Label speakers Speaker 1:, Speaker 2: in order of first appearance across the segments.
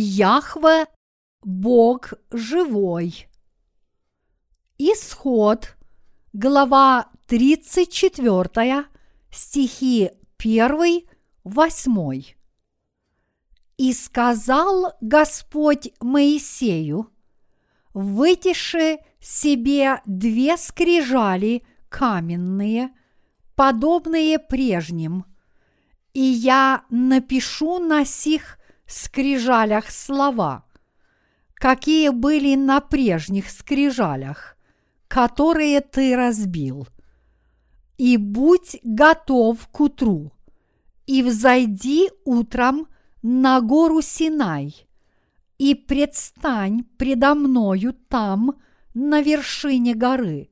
Speaker 1: Яхве – Бог живой. Исход, глава 34, стихи 1, 8. И сказал Господь Моисею, вытиши себе две скрижали каменные, подобные прежним, и я напишу на сих скрижалях слова, какие были на прежних скрижалях, которые ты разбил. И будь готов к утру, и взойди утром на гору Синай, и предстань предо мною там, на вершине горы.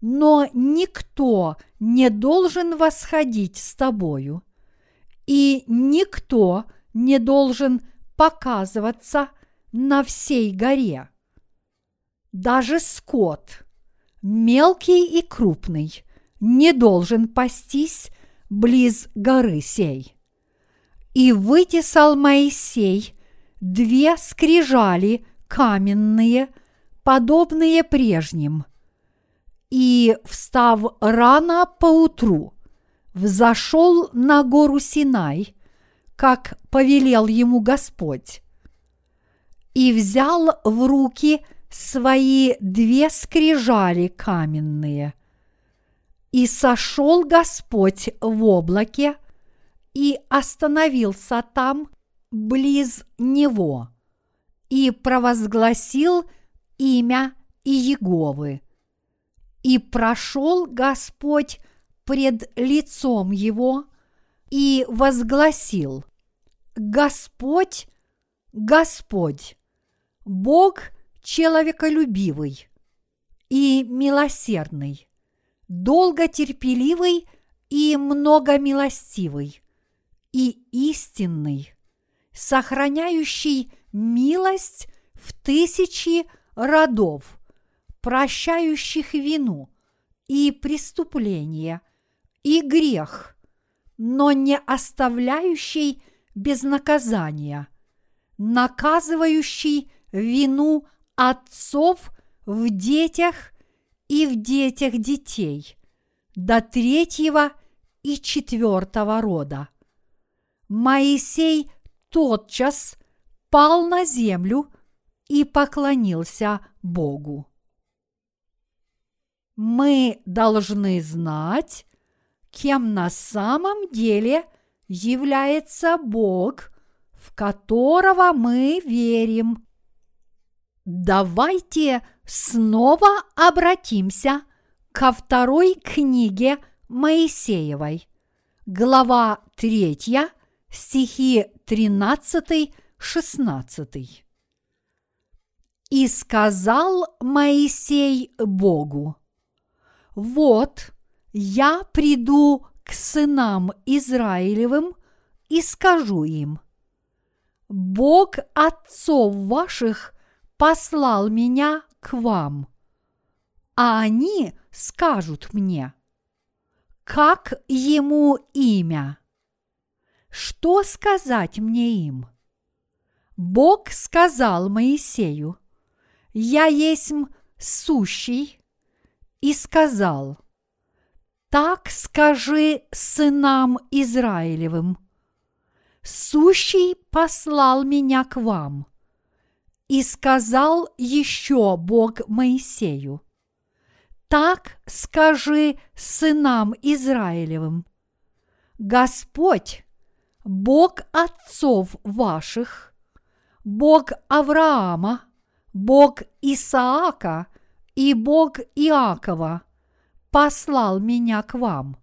Speaker 1: Но никто не должен восходить с тобою, и никто не должен показываться на всей горе. Даже скот, мелкий и крупный, не должен пастись близ горы сей. И вытесал Моисей две скрижали каменные, подобные прежним. И, встав рано поутру, взошел на гору Синай, как повелел ему Господь, и взял в руки свои две скрижали каменные. И сошел Господь в облаке и остановился там близ него и провозгласил имя Иеговы. И прошел Господь пред лицом его и возгласил Господь, Господь, Бог человеколюбивый и милосердный, долготерпеливый и многомилостивый и истинный, сохраняющий милость в тысячи родов, прощающих вину и преступление и грех, но не оставляющий без наказания, наказывающий вину отцов в детях и в детях детей до третьего и четвертого рода. Моисей тотчас пал на землю и поклонился Богу. Мы должны знать, кем на самом деле является Бог, в которого мы верим. Давайте снова обратимся ко второй книге Моисеевой, глава 3, стихи 13-16. И сказал Моисей Богу, «Вот я приду к сынам Израилевым и скажу им, Бог отцов ваших послал меня к вам, а они скажут мне, как ему имя? Что сказать мне им? Бог сказал Моисею, «Я есть сущий», и сказал, «Так скажи сынам Израилевым, сущий послал меня к вам». И сказал еще Бог Моисею, «Так скажи сынам Израилевым, Господь, Бог отцов ваших, Бог Авраама, Бог Исаака и Бог Иакова послал меня к вам.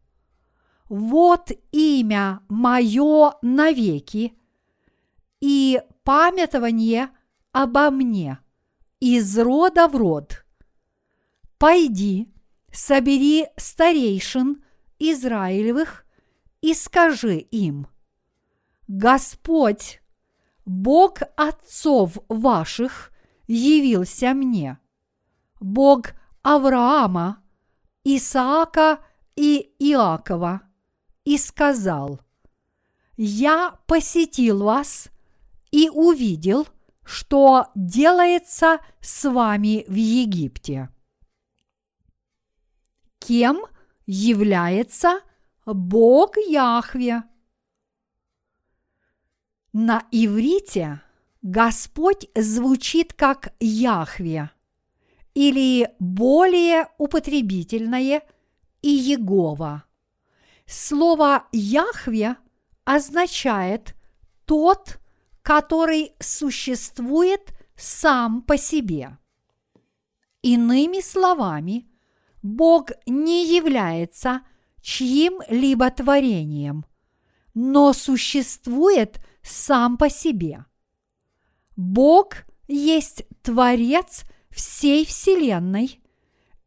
Speaker 1: Вот имя мое навеки и памятование обо мне из рода в род. Пойди, собери старейшин Израилевых и скажи им, Господь, Бог отцов ваших, явился мне, Бог Авраама, Исаака и Иакова, и сказал, «Я посетил вас и увидел, что делается с вами в Египте. Кем является Бог Яхве? На иврите Господь звучит как Яхве или более употребительное Иегова. Слово Яхве означает тот, который существует сам по себе. Иными словами, Бог не является чьим-либо творением, но существует сам по себе. Бог есть Творец всей Вселенной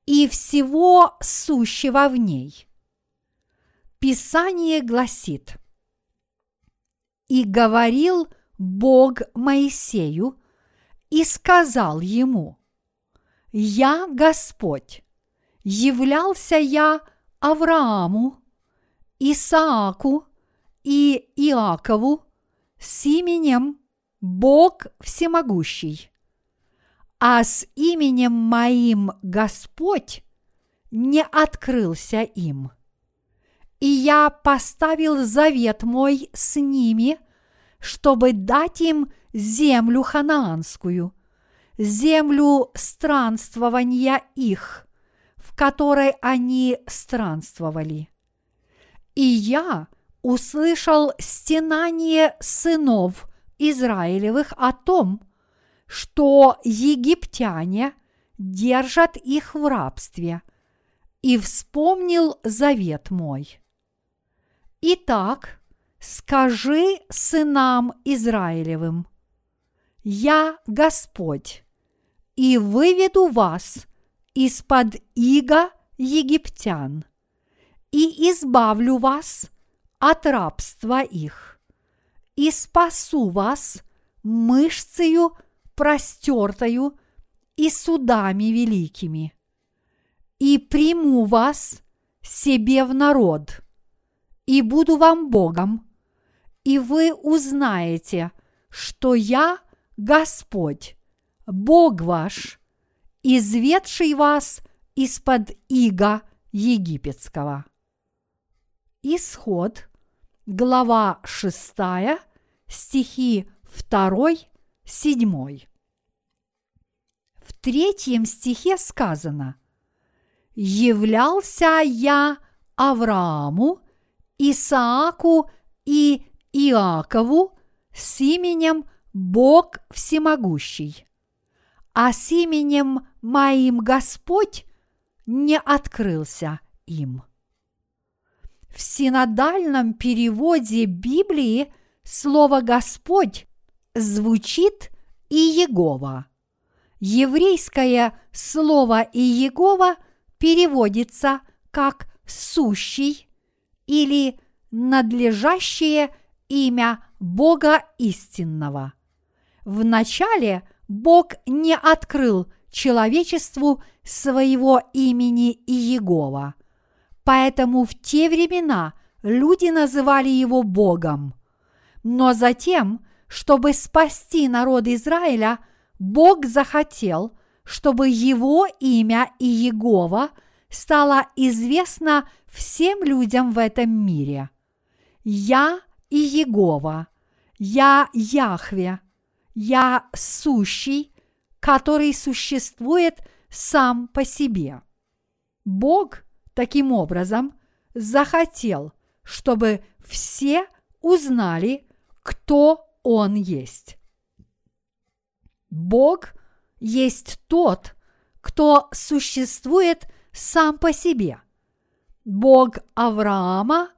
Speaker 1: и всего сущего в ней. Писание гласит, «И говорил Бог Моисею и сказал ему, «Я Господь, являлся я Аврааму, Исааку и Иакову с именем Бог Всемогущий, а с именем моим Господь не открылся им. И я поставил завет мой с ними, чтобы дать им землю ханаанскую, землю странствования их, в которой они странствовали. И я услышал стенание сынов Израилевых о том, что египтяне держат их в рабстве, и вспомнил завет мой. Итак, скажи сынам Израилевым, «Я Господь, и выведу вас из-под иго египтян, и избавлю вас от рабства их» и спасу вас мышцею простертою и судами великими, и приму вас себе в народ, и буду вам Богом, и вы узнаете, что я Господь, Бог ваш, изведший вас из-под ига египетского. Исход, глава 6, стихи 2, 7. В третьем стихе сказано «Являлся я Аврааму, Исааку и Иакову с именем Бог Всемогущий, а с именем моим Господь не открылся им». В синодальном переводе Библии слово «Господь» звучит «Иегова». Еврейское слово «Иегова» переводится как «сущий» или «надлежащее имя Бога истинного». Вначале Бог не открыл человечеству своего имени Иегова, поэтому в те времена люди называли его Богом. Но затем, чтобы спасти народ Израиля, Бог захотел, чтобы его имя и Иегова стало известно всем людям в этом мире. Я и Иегова, я Яхве, я сущий, который существует сам по себе. Бог таким образом захотел, чтобы все узнали кто Он есть. Бог есть тот, кто существует сам по себе. Бог Авраама,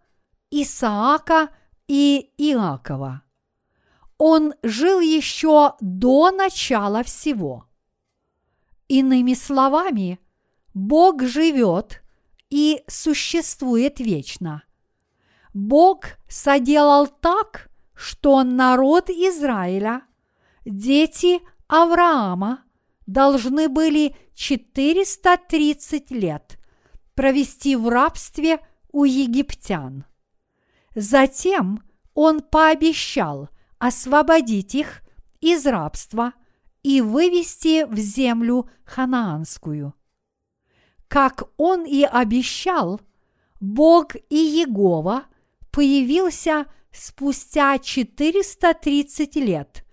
Speaker 1: Исаака и Иакова. Он жил еще до начала всего. Иными словами, Бог живет и существует вечно. Бог соделал так, что народ Израиля, дети Авраама, должны были 430 лет провести в рабстве у египтян. Затем он пообещал освободить их из рабства и вывести в землю ханаанскую. Как он и обещал, Бог и Егова появился спустя 430 лет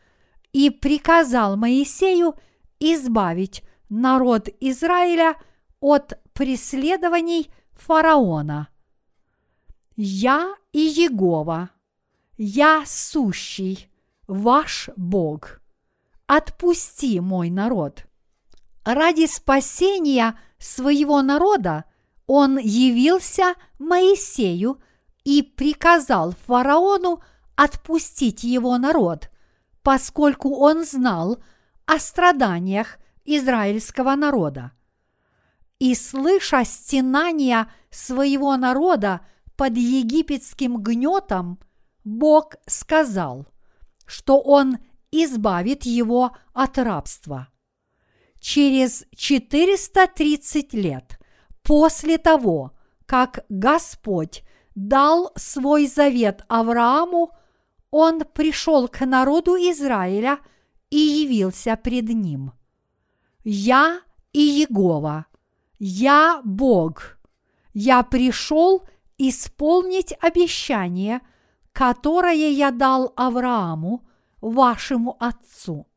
Speaker 1: и приказал Моисею избавить народ Израиля от преследований фараона. Я и Егова, я сущий, ваш Бог. Отпусти мой народ. Ради спасения своего народа он явился Моисею и приказал фараону отпустить его народ, поскольку он знал о страданиях израильского народа. И слыша стенания своего народа под египетским гнетом, Бог сказал, что Он избавит его от рабства. Через 430 лет после того, как Господь дал свой завет Аврааму, он пришел к народу Израиля и явился пред ним. Я и Егова, я Бог, я пришел исполнить обещание, которое я дал Аврааму, вашему отцу.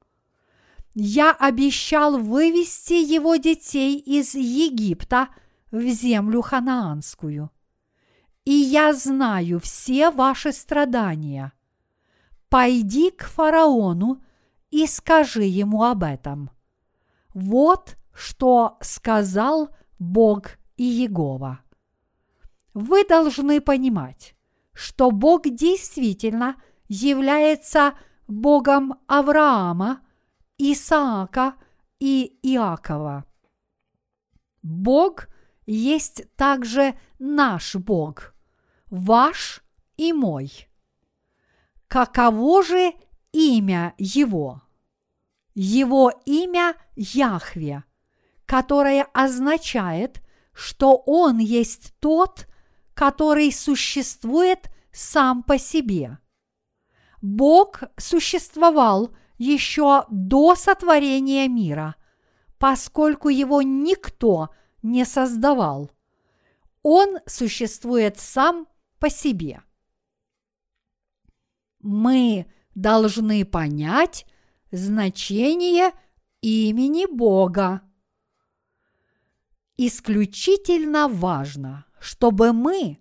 Speaker 1: Я обещал вывести его детей из Египта в землю ханаанскую. И я знаю все ваши страдания. Пойди к фараону и скажи ему об этом. Вот что сказал Бог и Егова. Вы должны понимать, что Бог действительно является Богом Авраама, Исаака и Иакова. Бог есть также наш Бог, ваш и мой. Каково же имя Его? Его имя Яхве, которое означает, что Он есть тот, который существует сам по себе. Бог существовал еще до сотворения мира, поскольку его никто не создавал. Он существует сам по себе. Мы должны понять значение имени Бога. Исключительно важно, чтобы мы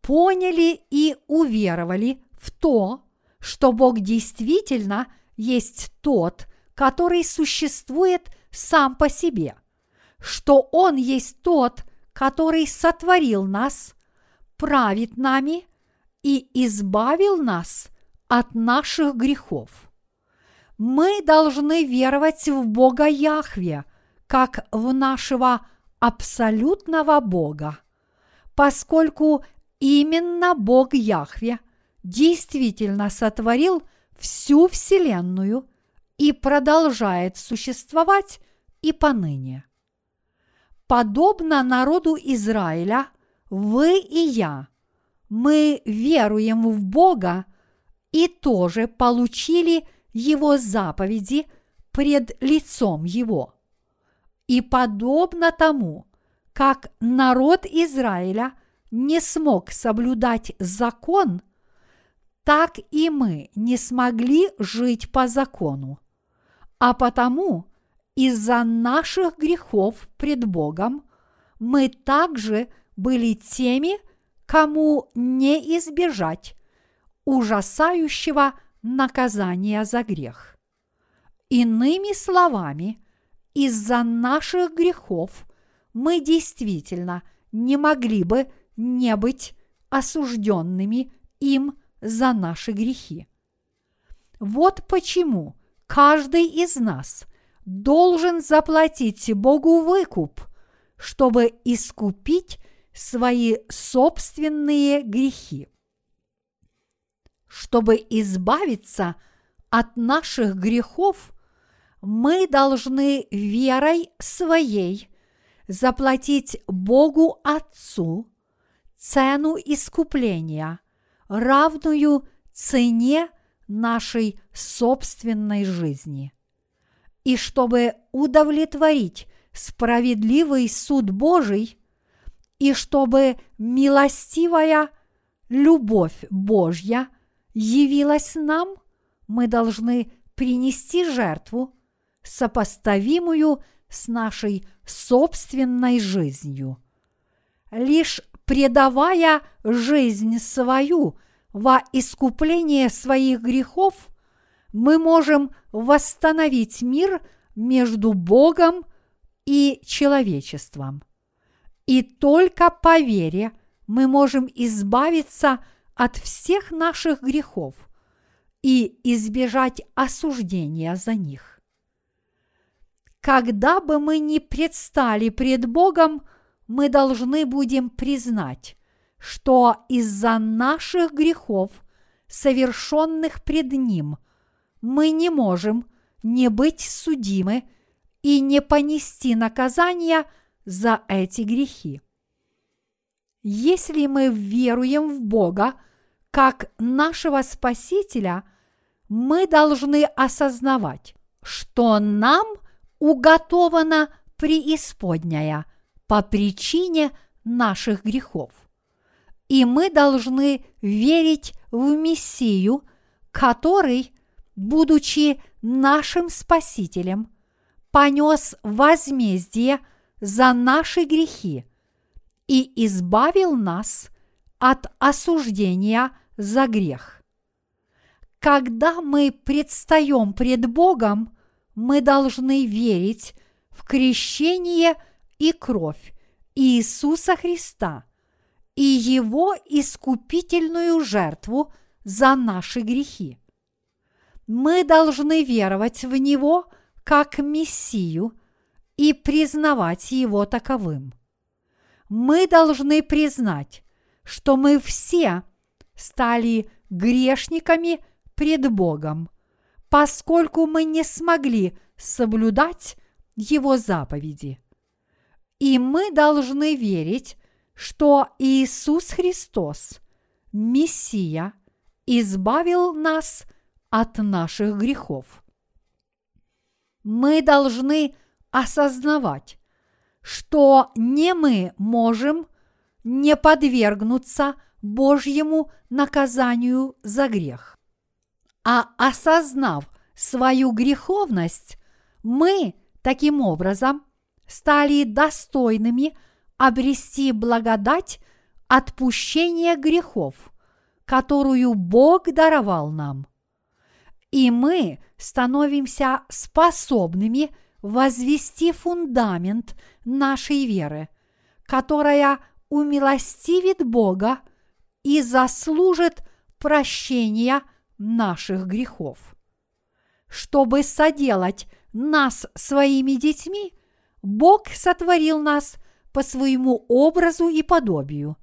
Speaker 1: поняли и уверовали в то, что Бог действительно есть тот, который существует сам по себе, что Он есть тот, который сотворил нас, правит нами и избавил нас от наших грехов. Мы должны веровать в Бога Яхве, как в нашего абсолютного Бога, поскольку именно Бог Яхве – действительно сотворил всю Вселенную и продолжает существовать и поныне. Подобно народу Израиля, вы и я, мы веруем в Бога и тоже получили Его заповеди пред лицом Его. И подобно тому, как народ Израиля не смог соблюдать закон – так и мы не смогли жить по закону. А потому из-за наших грехов пред Богом мы также были теми, кому не избежать ужасающего наказания за грех. Иными словами, из-за наших грехов мы действительно не могли бы не быть осужденными им за наши грехи. Вот почему каждый из нас должен заплатить Богу выкуп, чтобы искупить свои собственные грехи. Чтобы избавиться от наших грехов, мы должны верой своей заплатить Богу Отцу цену искупления – равную цене нашей собственной жизни. И чтобы удовлетворить справедливый суд Божий, и чтобы милостивая любовь Божья явилась нам, мы должны принести жертву, сопоставимую с нашей собственной жизнью. Лишь предавая жизнь свою во искупление своих грехов, мы можем восстановить мир между Богом и человечеством. И только по вере мы можем избавиться от всех наших грехов и избежать осуждения за них. Когда бы мы ни предстали пред Богом, мы должны будем признать, что из-за наших грехов, совершенных пред Ним, мы не можем не быть судимы и не понести наказания за эти грехи. Если мы веруем в Бога как нашего Спасителя, мы должны осознавать, что нам уготована преисподняя по причине наших грехов. И мы должны верить в Мессию, который, будучи нашим Спасителем, понес возмездие за наши грехи и избавил нас от осуждения за грех. Когда мы предстаем пред Богом, мы должны верить в крещение и кровь Иисуса Христа и Его искупительную жертву за наши грехи. Мы должны веровать в Него как Мессию и признавать Его таковым. Мы должны признать, что мы все стали грешниками пред Богом – поскольку мы не смогли соблюдать Его заповеди. И мы должны верить, что Иисус Христос, Мессия, избавил нас от наших грехов. Мы должны осознавать, что не мы можем не подвергнуться Божьему наказанию за грех а осознав свою греховность, мы таким образом стали достойными обрести благодать отпущения грехов, которую Бог даровал нам. И мы становимся способными возвести фундамент нашей веры, которая умилостивит Бога и заслужит прощения – наших грехов. Чтобы соделать нас своими детьми, Бог сотворил нас по своему образу и подобию,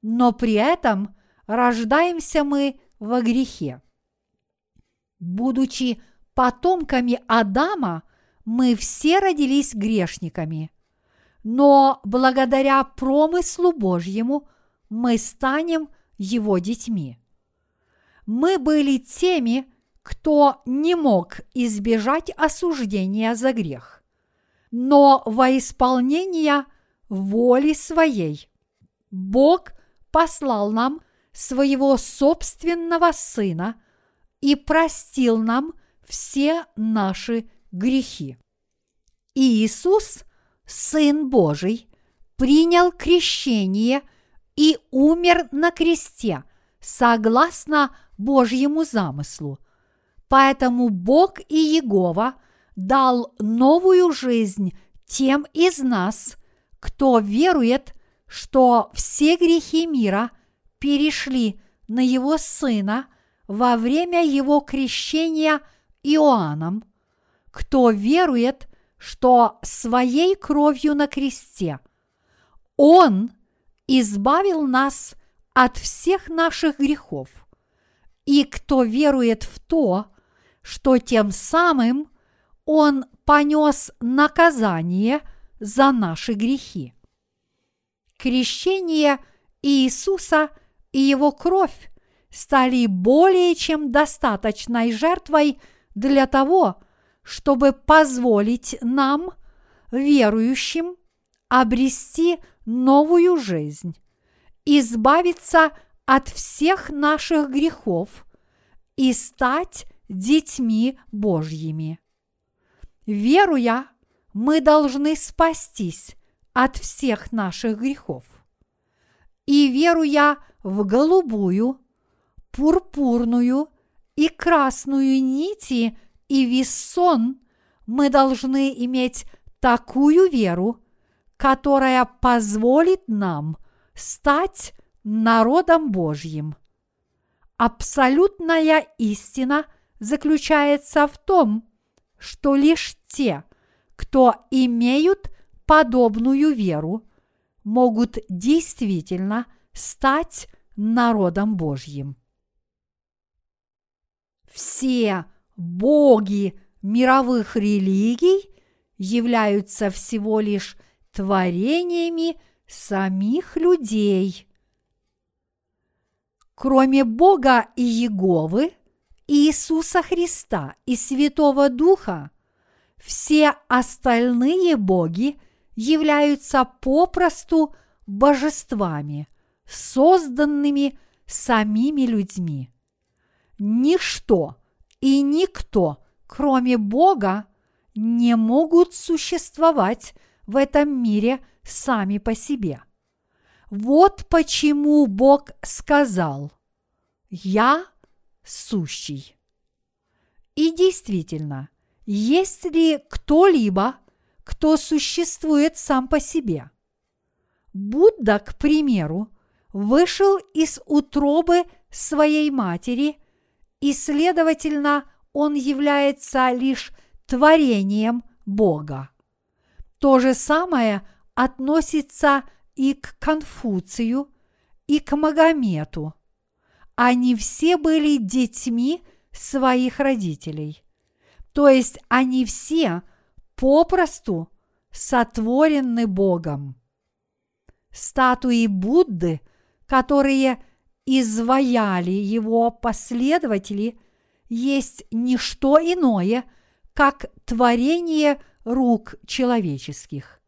Speaker 1: но при этом рождаемся мы во грехе. Будучи потомками Адама, мы все родились грешниками, но благодаря промыслу Божьему мы станем его детьми мы были теми, кто не мог избежать осуждения за грех. Но во исполнение воли своей Бог послал нам своего собственного Сына и простил нам все наши грехи. Иисус, Сын Божий, принял крещение и умер на кресте, согласно Божьему замыслу. Поэтому Бог и Егова дал новую жизнь тем из нас, кто верует, что все грехи мира перешли на Его Сына во время Его крещения Иоанном, кто верует, что своей кровью на кресте Он избавил нас от всех наших грехов – и кто верует в то, что тем самым Он понес наказание за наши грехи. Крещение Иисуса и Его кровь стали более чем достаточной жертвой для того, чтобы позволить нам, верующим, обрести новую жизнь, избавиться от всех наших грехов и стать детьми Божьими. Веруя, мы должны спастись от всех наших грехов. И веруя в голубую, пурпурную и красную нити и весон, мы должны иметь такую веру, которая позволит нам стать народом Божьим. Абсолютная истина заключается в том, что лишь те, кто имеют подобную веру, могут действительно стать народом Божьим. Все боги мировых религий являются всего лишь творениями самих людей. Кроме Бога и Еговы, Иисуса Христа и Святого Духа, все остальные боги являются попросту божествами, созданными самими людьми. Ничто и никто, кроме Бога, не могут существовать в этом мире сами по себе. Вот почему Бог сказал «Я сущий». И действительно, есть ли кто-либо, кто существует сам по себе? Будда, к примеру, вышел из утробы своей матери, и, следовательно, он является лишь творением Бога. То же самое относится и к Конфуцию, и к Магомету. Они все были детьми своих родителей. То есть они все попросту сотворены Богом. Статуи Будды, которые изваяли его последователи, есть не что иное, как творение рук человеческих.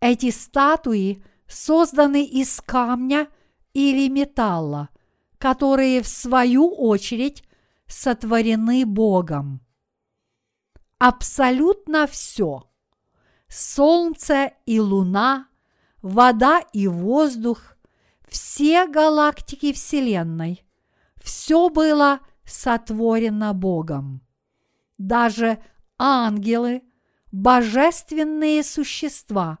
Speaker 1: Эти статуи созданы из камня или металла, которые в свою очередь сотворены Богом. Абсолютно все – солнце и луна, вода и воздух, все галактики Вселенной – все было сотворено Богом. Даже ангелы, божественные существа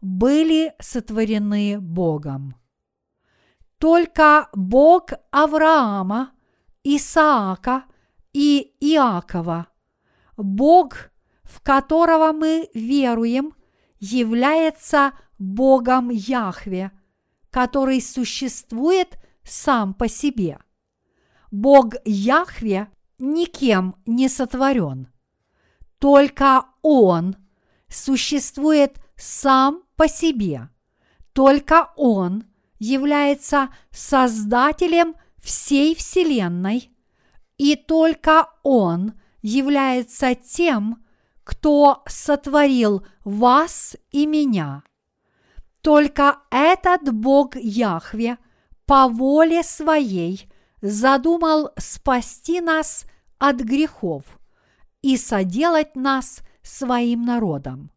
Speaker 1: были сотворены Богом. Только Бог Авраама, Исаака и Иакова, Бог, в которого мы веруем, является Богом Яхве, который существует сам по себе. Бог Яхве никем не сотворен. Только Он существует сам по себе. Только Он является Создателем всей Вселенной, и только Он является тем, кто сотворил вас и меня. Только этот Бог Яхве по воле своей задумал спасти нас от грехов и соделать нас своим народом.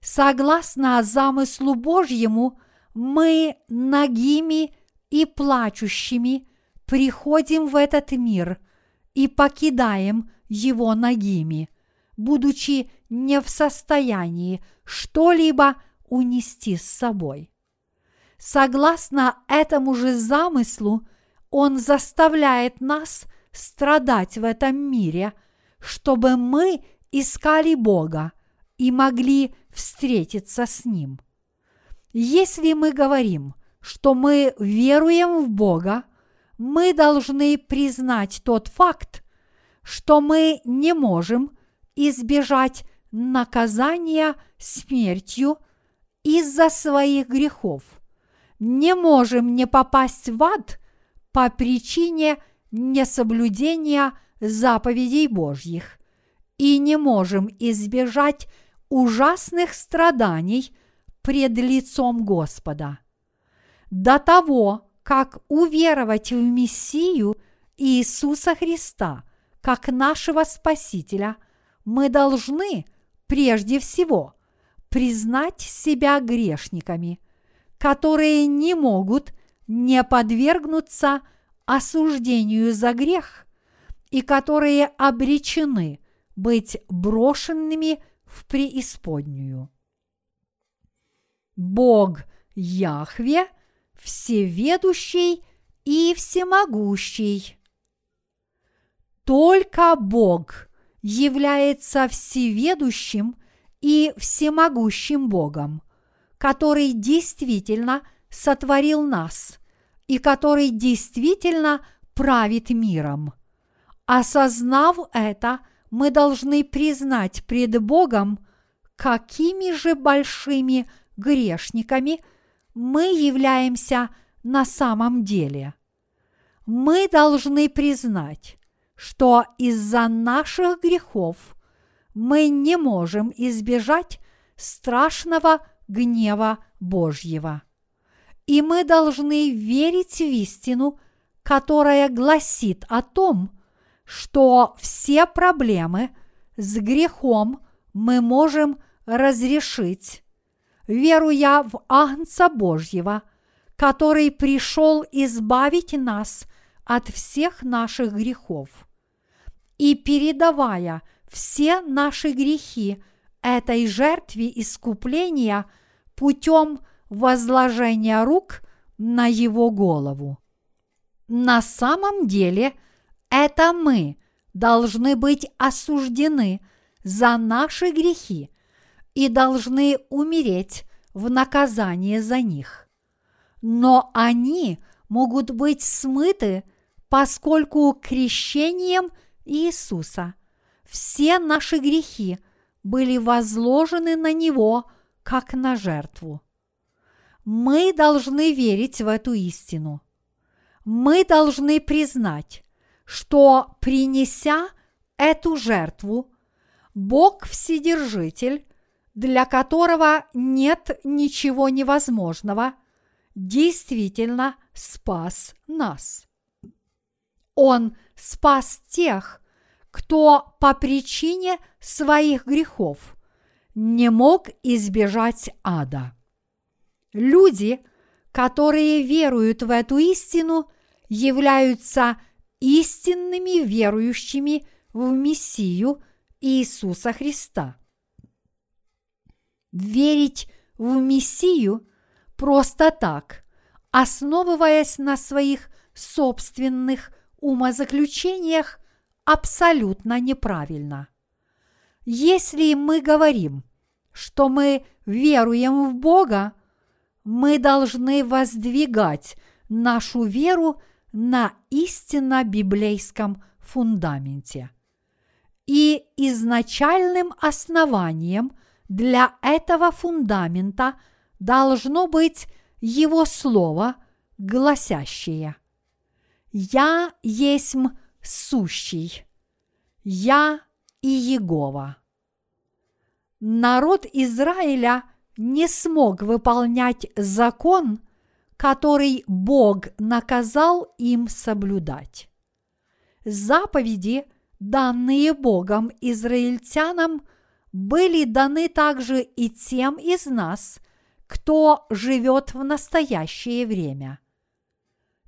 Speaker 1: Согласно замыслу Божьему, мы нагими и плачущими приходим в этот мир и покидаем его нагими, будучи не в состоянии что-либо унести с собой. Согласно этому же замыслу, он заставляет нас страдать в этом мире, чтобы мы искали Бога и могли встретиться с Ним. Если мы говорим, что мы веруем в Бога, мы должны признать тот факт, что мы не можем избежать наказания смертью из-за своих грехов, не можем не попасть в ад, по причине несоблюдения заповедей Божьих и не можем избежать ужасных страданий пред лицом Господа. До того, как уверовать в Мессию Иисуса Христа как нашего Спасителя, мы должны прежде всего признать себя грешниками, которые не могут не подвергнуться осуждению за грех и которые обречены быть брошенными в преисподнюю. Бог Яхве всеведущий и всемогущий. Только Бог является всеведущим и всемогущим Богом, который действительно сотворил нас и который действительно правит миром. Осознав это, мы должны признать пред Богом, какими же большими грешниками мы являемся на самом деле. Мы должны признать, что из-за наших грехов мы не можем избежать страшного гнева Божьего. И мы должны верить в истину, которая гласит о том, что все проблемы с грехом мы можем разрешить, веруя в Агнца Божьего, который пришел избавить нас от всех наших грехов. И передавая все наши грехи этой жертве искупления путем возложения рук на его голову. На самом деле – это мы должны быть осуждены за наши грехи и должны умереть в наказание за них. Но они могут быть смыты, поскольку крещением Иисуса все наши грехи были возложены на Него как на жертву. Мы должны верить в эту истину. Мы должны признать, что принеся эту жертву, Бог Вседержитель, для которого нет ничего невозможного, действительно спас нас. Он спас тех, кто по причине своих грехов не мог избежать ада. Люди, которые веруют в эту истину, являются истинными верующими в Мессию Иисуса Христа. Верить в Мессию просто так, основываясь на своих собственных умозаключениях, абсолютно неправильно. Если мы говорим, что мы веруем в Бога, мы должны воздвигать нашу веру на истинно библейском фундаменте. И изначальным основанием для этого фундамента должно быть Его Слово, гласящее «Я есмь сущий, я и Егова». Народ Израиля не смог выполнять закон – который Бог наказал им соблюдать. Заповеди, данные Богом израильтянам, были даны также и тем из нас, кто живет в настоящее время.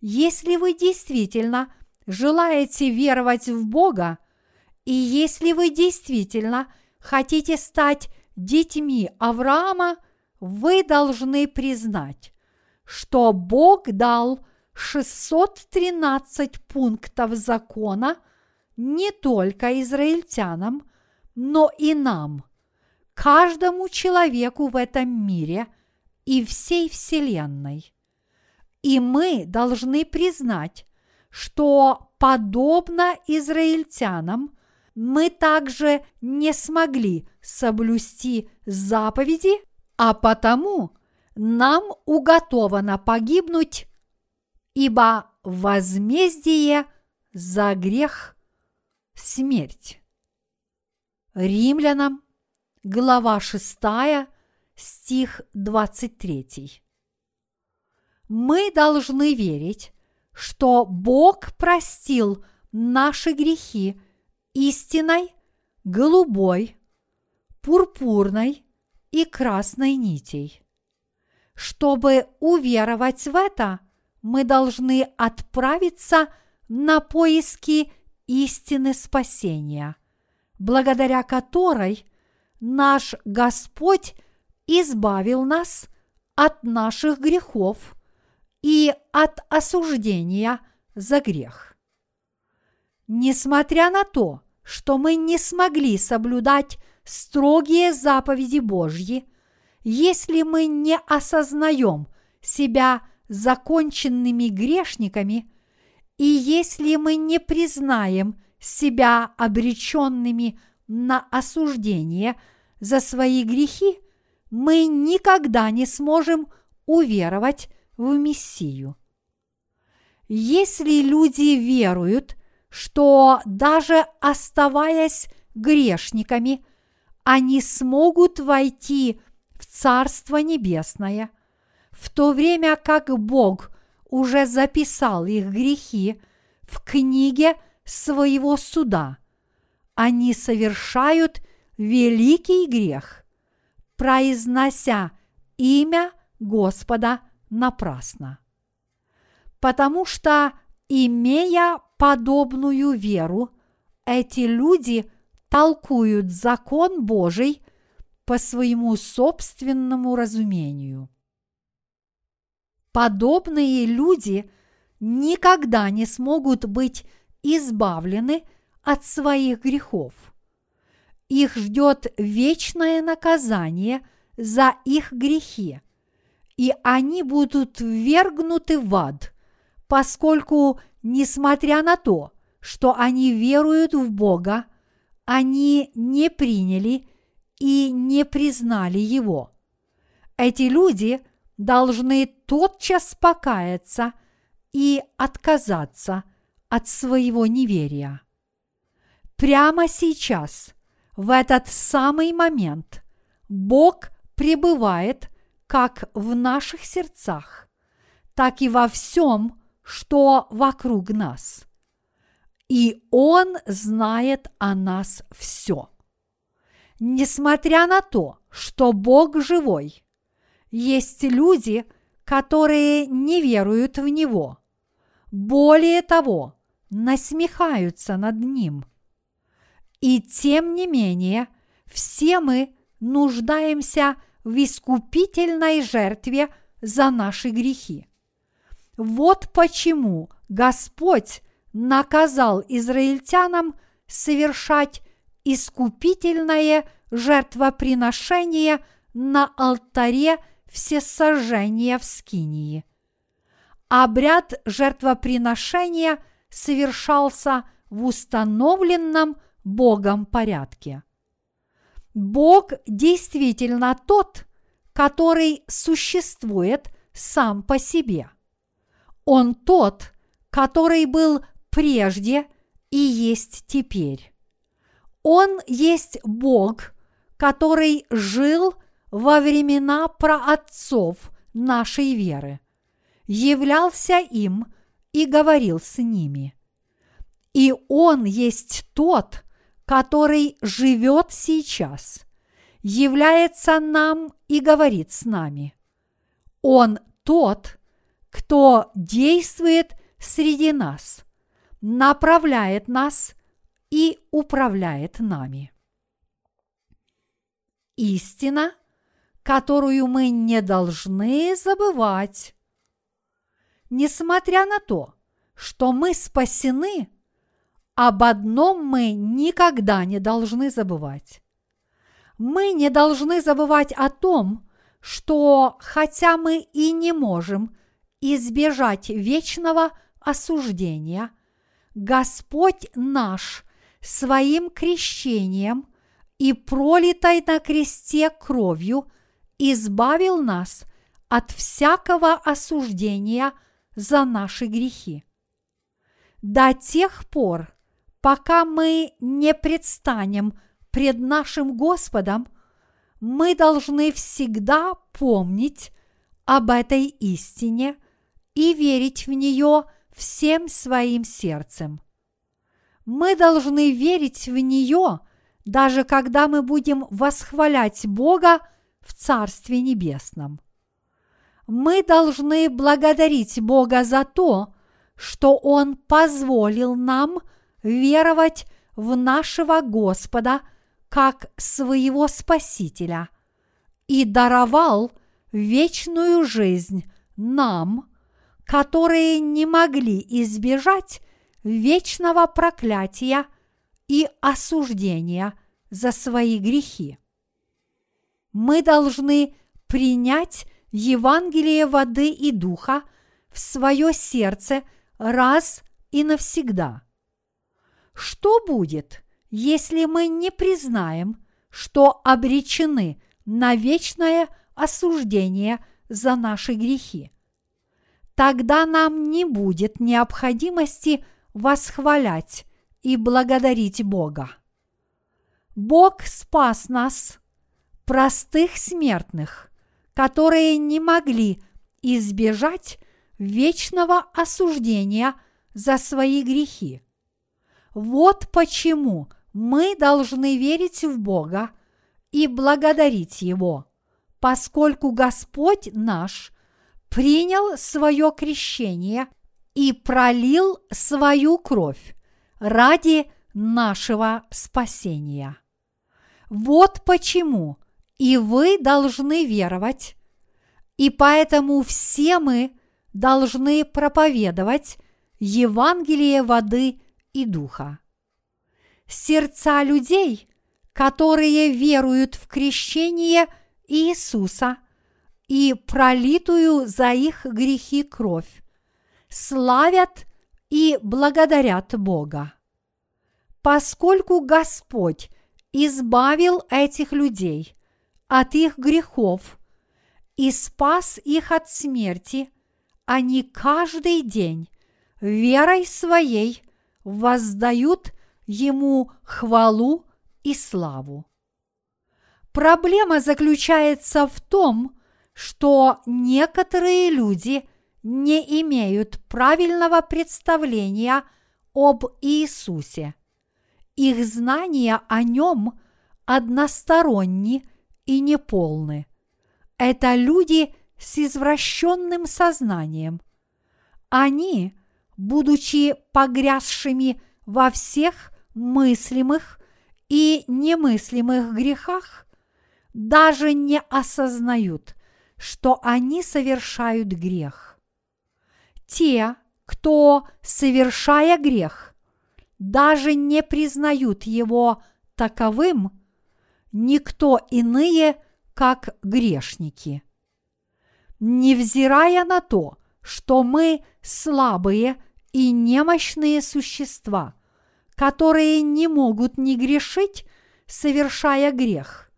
Speaker 1: Если вы действительно желаете веровать в Бога, и если вы действительно хотите стать детьми Авраама, вы должны признать, что Бог дал 613 пунктов закона не только израильтянам, но и нам, каждому человеку в этом мире и всей Вселенной. И мы должны признать, что подобно израильтянам мы также не смогли соблюсти заповеди, а потому – нам уготовано погибнуть, ибо возмездие за грех – смерть. Римлянам, глава 6, стих 23. Мы должны верить, что Бог простил наши грехи истиной, голубой, пурпурной и красной нитей. Чтобы уверовать в это, мы должны отправиться на поиски истины спасения, благодаря которой наш Господь избавил нас от наших грехов и от осуждения за грех. Несмотря на то, что мы не смогли соблюдать строгие заповеди Божьи, если мы не осознаем себя законченными грешниками, и если мы не признаем себя обреченными на осуждение за свои грехи, мы никогда не сможем уверовать в Мессию. Если люди веруют, что даже оставаясь грешниками, они смогут войти в Царство Небесное, в то время как Бог уже записал их грехи в книге своего суда, они совершают великий грех, произнося имя Господа напрасно. Потому что, имея подобную веру, эти люди толкуют закон Божий по своему собственному разумению. Подобные люди никогда не смогут быть избавлены от своих грехов. Их ждет вечное наказание за их грехи, и они будут ввергнуты в ад, поскольку, несмотря на то, что они веруют в Бога, они не приняли и не признали Его. Эти люди должны тотчас покаяться и отказаться от своего неверия. Прямо сейчас, в этот самый момент, Бог пребывает как в наших сердцах, так и во всем, что вокруг нас. И Он знает о нас все. Несмотря на то, что Бог живой, есть люди, которые не веруют в Него. Более того, насмехаются над Ним. И тем не менее, все мы нуждаемся в искупительной жертве за наши грехи. Вот почему Господь наказал израильтянам совершать искупительное жертвоприношение на алтаре всесожжения в Скинии. Обряд жертвоприношения совершался в установленном Богом порядке. Бог действительно тот, который существует сам по себе. Он тот, который был прежде и есть теперь. Он есть Бог, который жил во времена праотцов нашей веры, являлся им и говорил с ними. И Он есть тот, который живет сейчас, является нам и говорит с нами. Он тот, кто действует среди нас, направляет нас и управляет нами. Истина, которую мы не должны забывать. Несмотря на то, что мы спасены, об одном мы никогда не должны забывать. Мы не должны забывать о том, что хотя мы и не можем избежать вечного осуждения, Господь наш своим крещением и пролитой на кресте кровью избавил нас от всякого осуждения за наши грехи. до тех пор, пока мы не предстанем пред нашим Господом, мы должны всегда помнить об этой истине и верить в нее всем своим сердцем. Мы должны верить в нее, даже когда мы будем восхвалять Бога в Царстве Небесном. Мы должны благодарить Бога за то, что Он позволил нам веровать в нашего Господа как своего Спасителя и даровал вечную жизнь нам, которые не могли избежать вечного проклятия и осуждения за свои грехи. Мы должны принять Евангелие воды и духа в свое сердце раз и навсегда. Что будет, если мы не признаем, что обречены на вечное осуждение за наши грехи? Тогда нам не будет необходимости восхвалять и благодарить Бога. Бог спас нас, простых смертных, которые не могли избежать вечного осуждения за свои грехи. Вот почему мы должны верить в Бога и благодарить Его, поскольку Господь наш принял свое крещение и пролил свою кровь ради нашего спасения. Вот почему и вы должны веровать, и поэтому все мы должны проповедовать Евангелие воды и духа. Сердца людей, которые веруют в крещение Иисуса и пролитую за их грехи кровь, славят и благодарят Бога. Поскольку Господь избавил этих людей от их грехов и спас их от смерти, они каждый день верой своей воздают Ему хвалу и славу. Проблема заключается в том, что некоторые люди не имеют правильного представления об Иисусе. Их знания о нем односторонни и неполны. Это люди с извращенным сознанием. Они, будучи погрязшими во всех мыслимых и немыслимых грехах, даже не осознают, что они совершают грех. Те, кто, совершая грех, даже не признают его таковым, никто иные, как грешники. Невзирая на то, что мы слабые и немощные существа, которые не могут не грешить, совершая грех,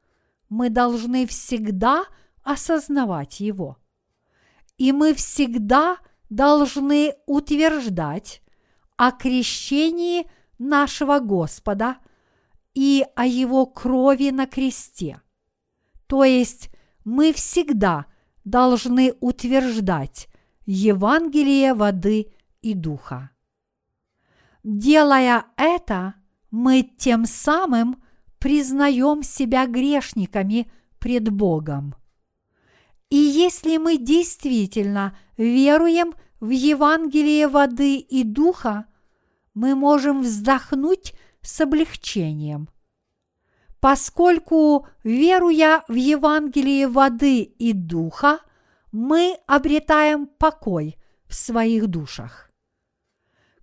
Speaker 1: мы должны всегда осознавать его. И мы всегда должны утверждать о крещении нашего Господа и о Его крови на кресте. То есть мы всегда должны утверждать Евангелие воды и духа. Делая это, мы тем самым признаем себя грешниками пред Богом. И если мы действительно веруем в Евангелие воды и духа, мы можем вздохнуть с облегчением. Поскольку, веруя в Евангелие воды и духа, мы обретаем покой в своих душах.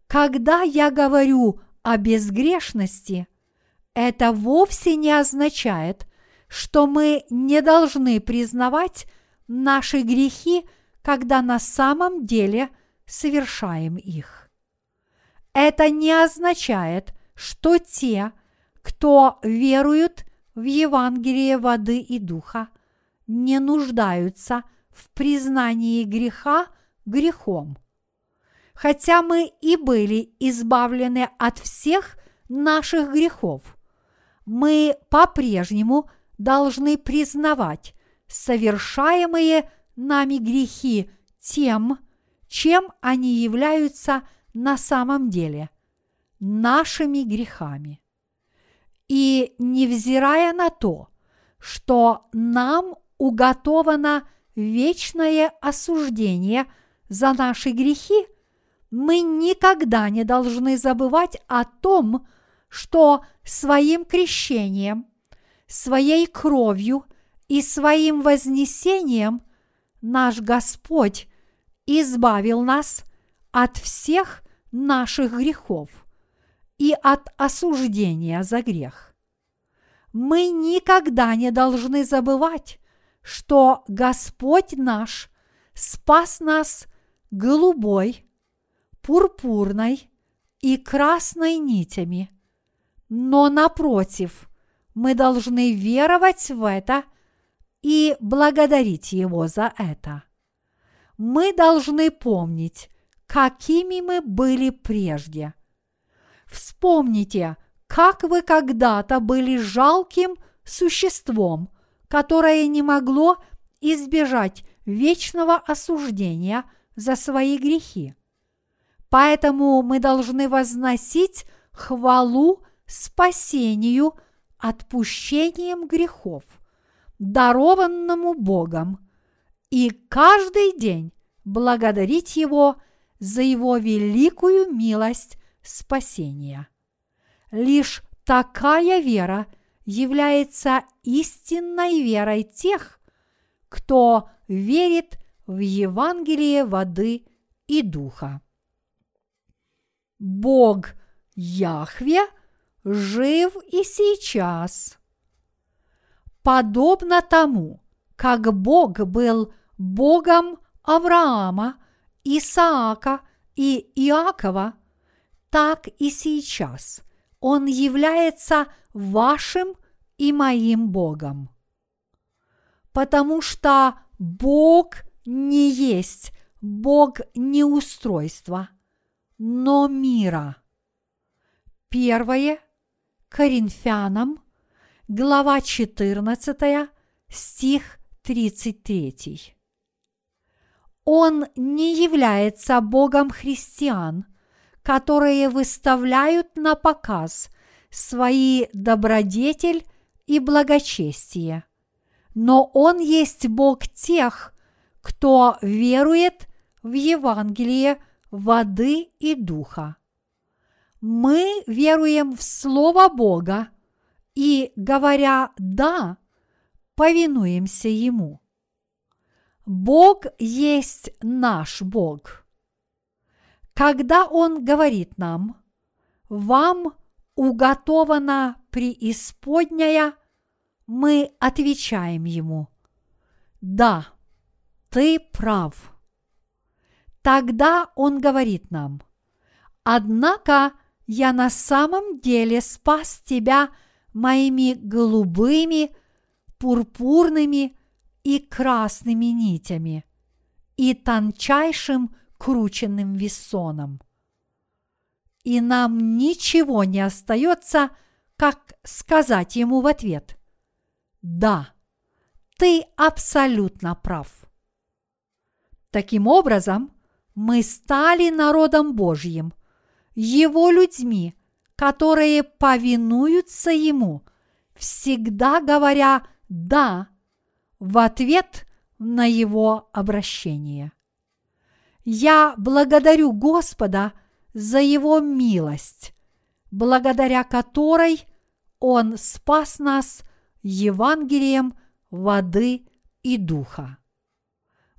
Speaker 1: Когда я говорю о безгрешности, это вовсе не означает, что мы не должны признавать наши грехи, когда на самом деле совершаем их. Это не означает, что те, кто веруют в Евангелие воды и духа, не нуждаются в признании греха грехом. хотя мы и были избавлены от всех наших грехов, мы по-прежнему должны признавать совершаемые нами грехи тем, чем они являются на самом деле – нашими грехами. И невзирая на то, что нам уготовано вечное осуждение за наши грехи, мы никогда не должны забывать о том, что своим крещением, своей кровью и своим вознесением наш Господь избавил нас от всех наших грехов и от осуждения за грех. Мы никогда не должны забывать, что Господь наш спас нас голубой, пурпурной и красной нитями. Но напротив, мы должны веровать в это и благодарить Его за это. Мы должны помнить, какими мы были прежде. Вспомните, как вы когда-то были жалким существом, которое не могло избежать вечного осуждения за свои грехи. Поэтому мы должны возносить хвалу спасению отпущением грехов, дарованному Богом, и каждый день благодарить Его за Его великую милость спасения. Лишь такая вера является истинной верой тех, кто верит в Евангелие воды и духа. Бог Яхве жив и сейчас. Подобно тому, как Бог был Богом Авраама, Исаака и Иакова, так и сейчас Он является вашим и моим Богом. Потому что Бог не есть Бог неустройства, но мира. Первое Коринфянам, глава 14, стих 33. Он не является Богом христиан, которые выставляют на показ свои добродетель и благочестие, но Он есть Бог тех, кто верует в Евангелие воды и духа. Мы веруем в Слово Бога и, говоря «да», повинуемся Ему. Бог есть наш Бог. Когда Он говорит нам, вам уготована преисподняя, мы отвечаем Ему, да, ты прав. Тогда Он говорит нам, однако я на самом деле спас тебя моими голубыми, пурпурными и красными нитями и тончайшим крученным весоном. И нам ничего не остается, как сказать ему в ответ «Да, ты абсолютно прав». Таким образом, мы стали народом Божьим, Его людьми, которые повинуются Ему, всегда говоря «да» в ответ на Его обращение. Я благодарю Господа за Его милость, благодаря которой Он спас нас Евангелием воды и духа.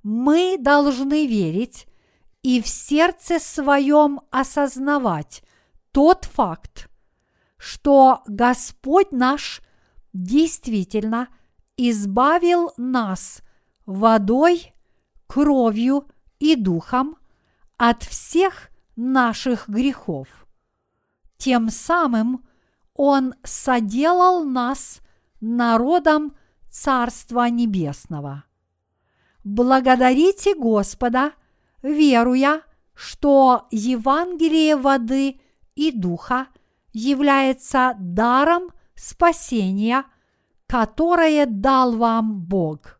Speaker 1: Мы должны верить и в сердце своем осознавать тот факт, что Господь наш действительно избавил нас водой, кровью и духом от всех наших грехов. Тем самым Он соделал нас народом Царства Небесного. Благодарите Господа, веруя что Евангелие воды и духа является даром спасения, которое дал вам Бог.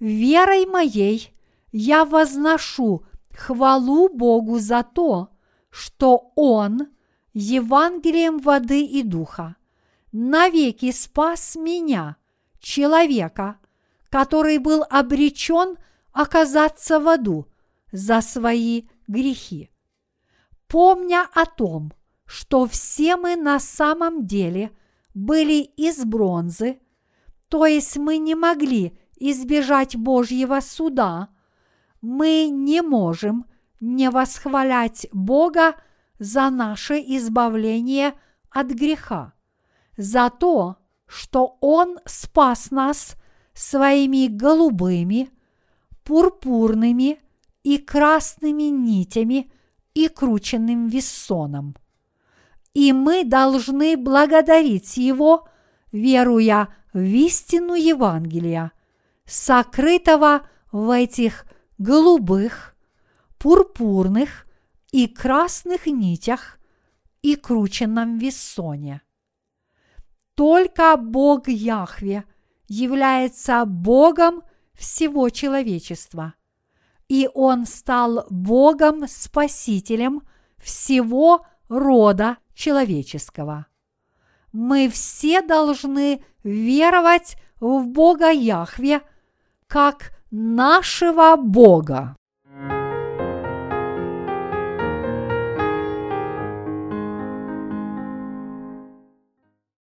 Speaker 1: Верой моей я возношу хвалу Богу за то, что Он Евангелием воды и духа навеки спас меня, человека, который был обречен оказаться в аду за свои грехи. Помня о том, что все мы на самом деле были из бронзы, то есть мы не могли избежать Божьего суда, мы не можем не восхвалять Бога за наше избавление от греха, за то, что Он спас нас своими голубыми, пурпурными и красными нитями и крученным вессоном. И мы должны благодарить Его, веруя в истину Евангелия, сокрытого в этих голубых, пурпурных и красных нитях и крученном вессоне. Только Бог Яхве является Богом всего человечества, и Он стал Богом-спасителем всего рода человеческого. Мы все должны веровать в Бога Яхве как нашего Бога.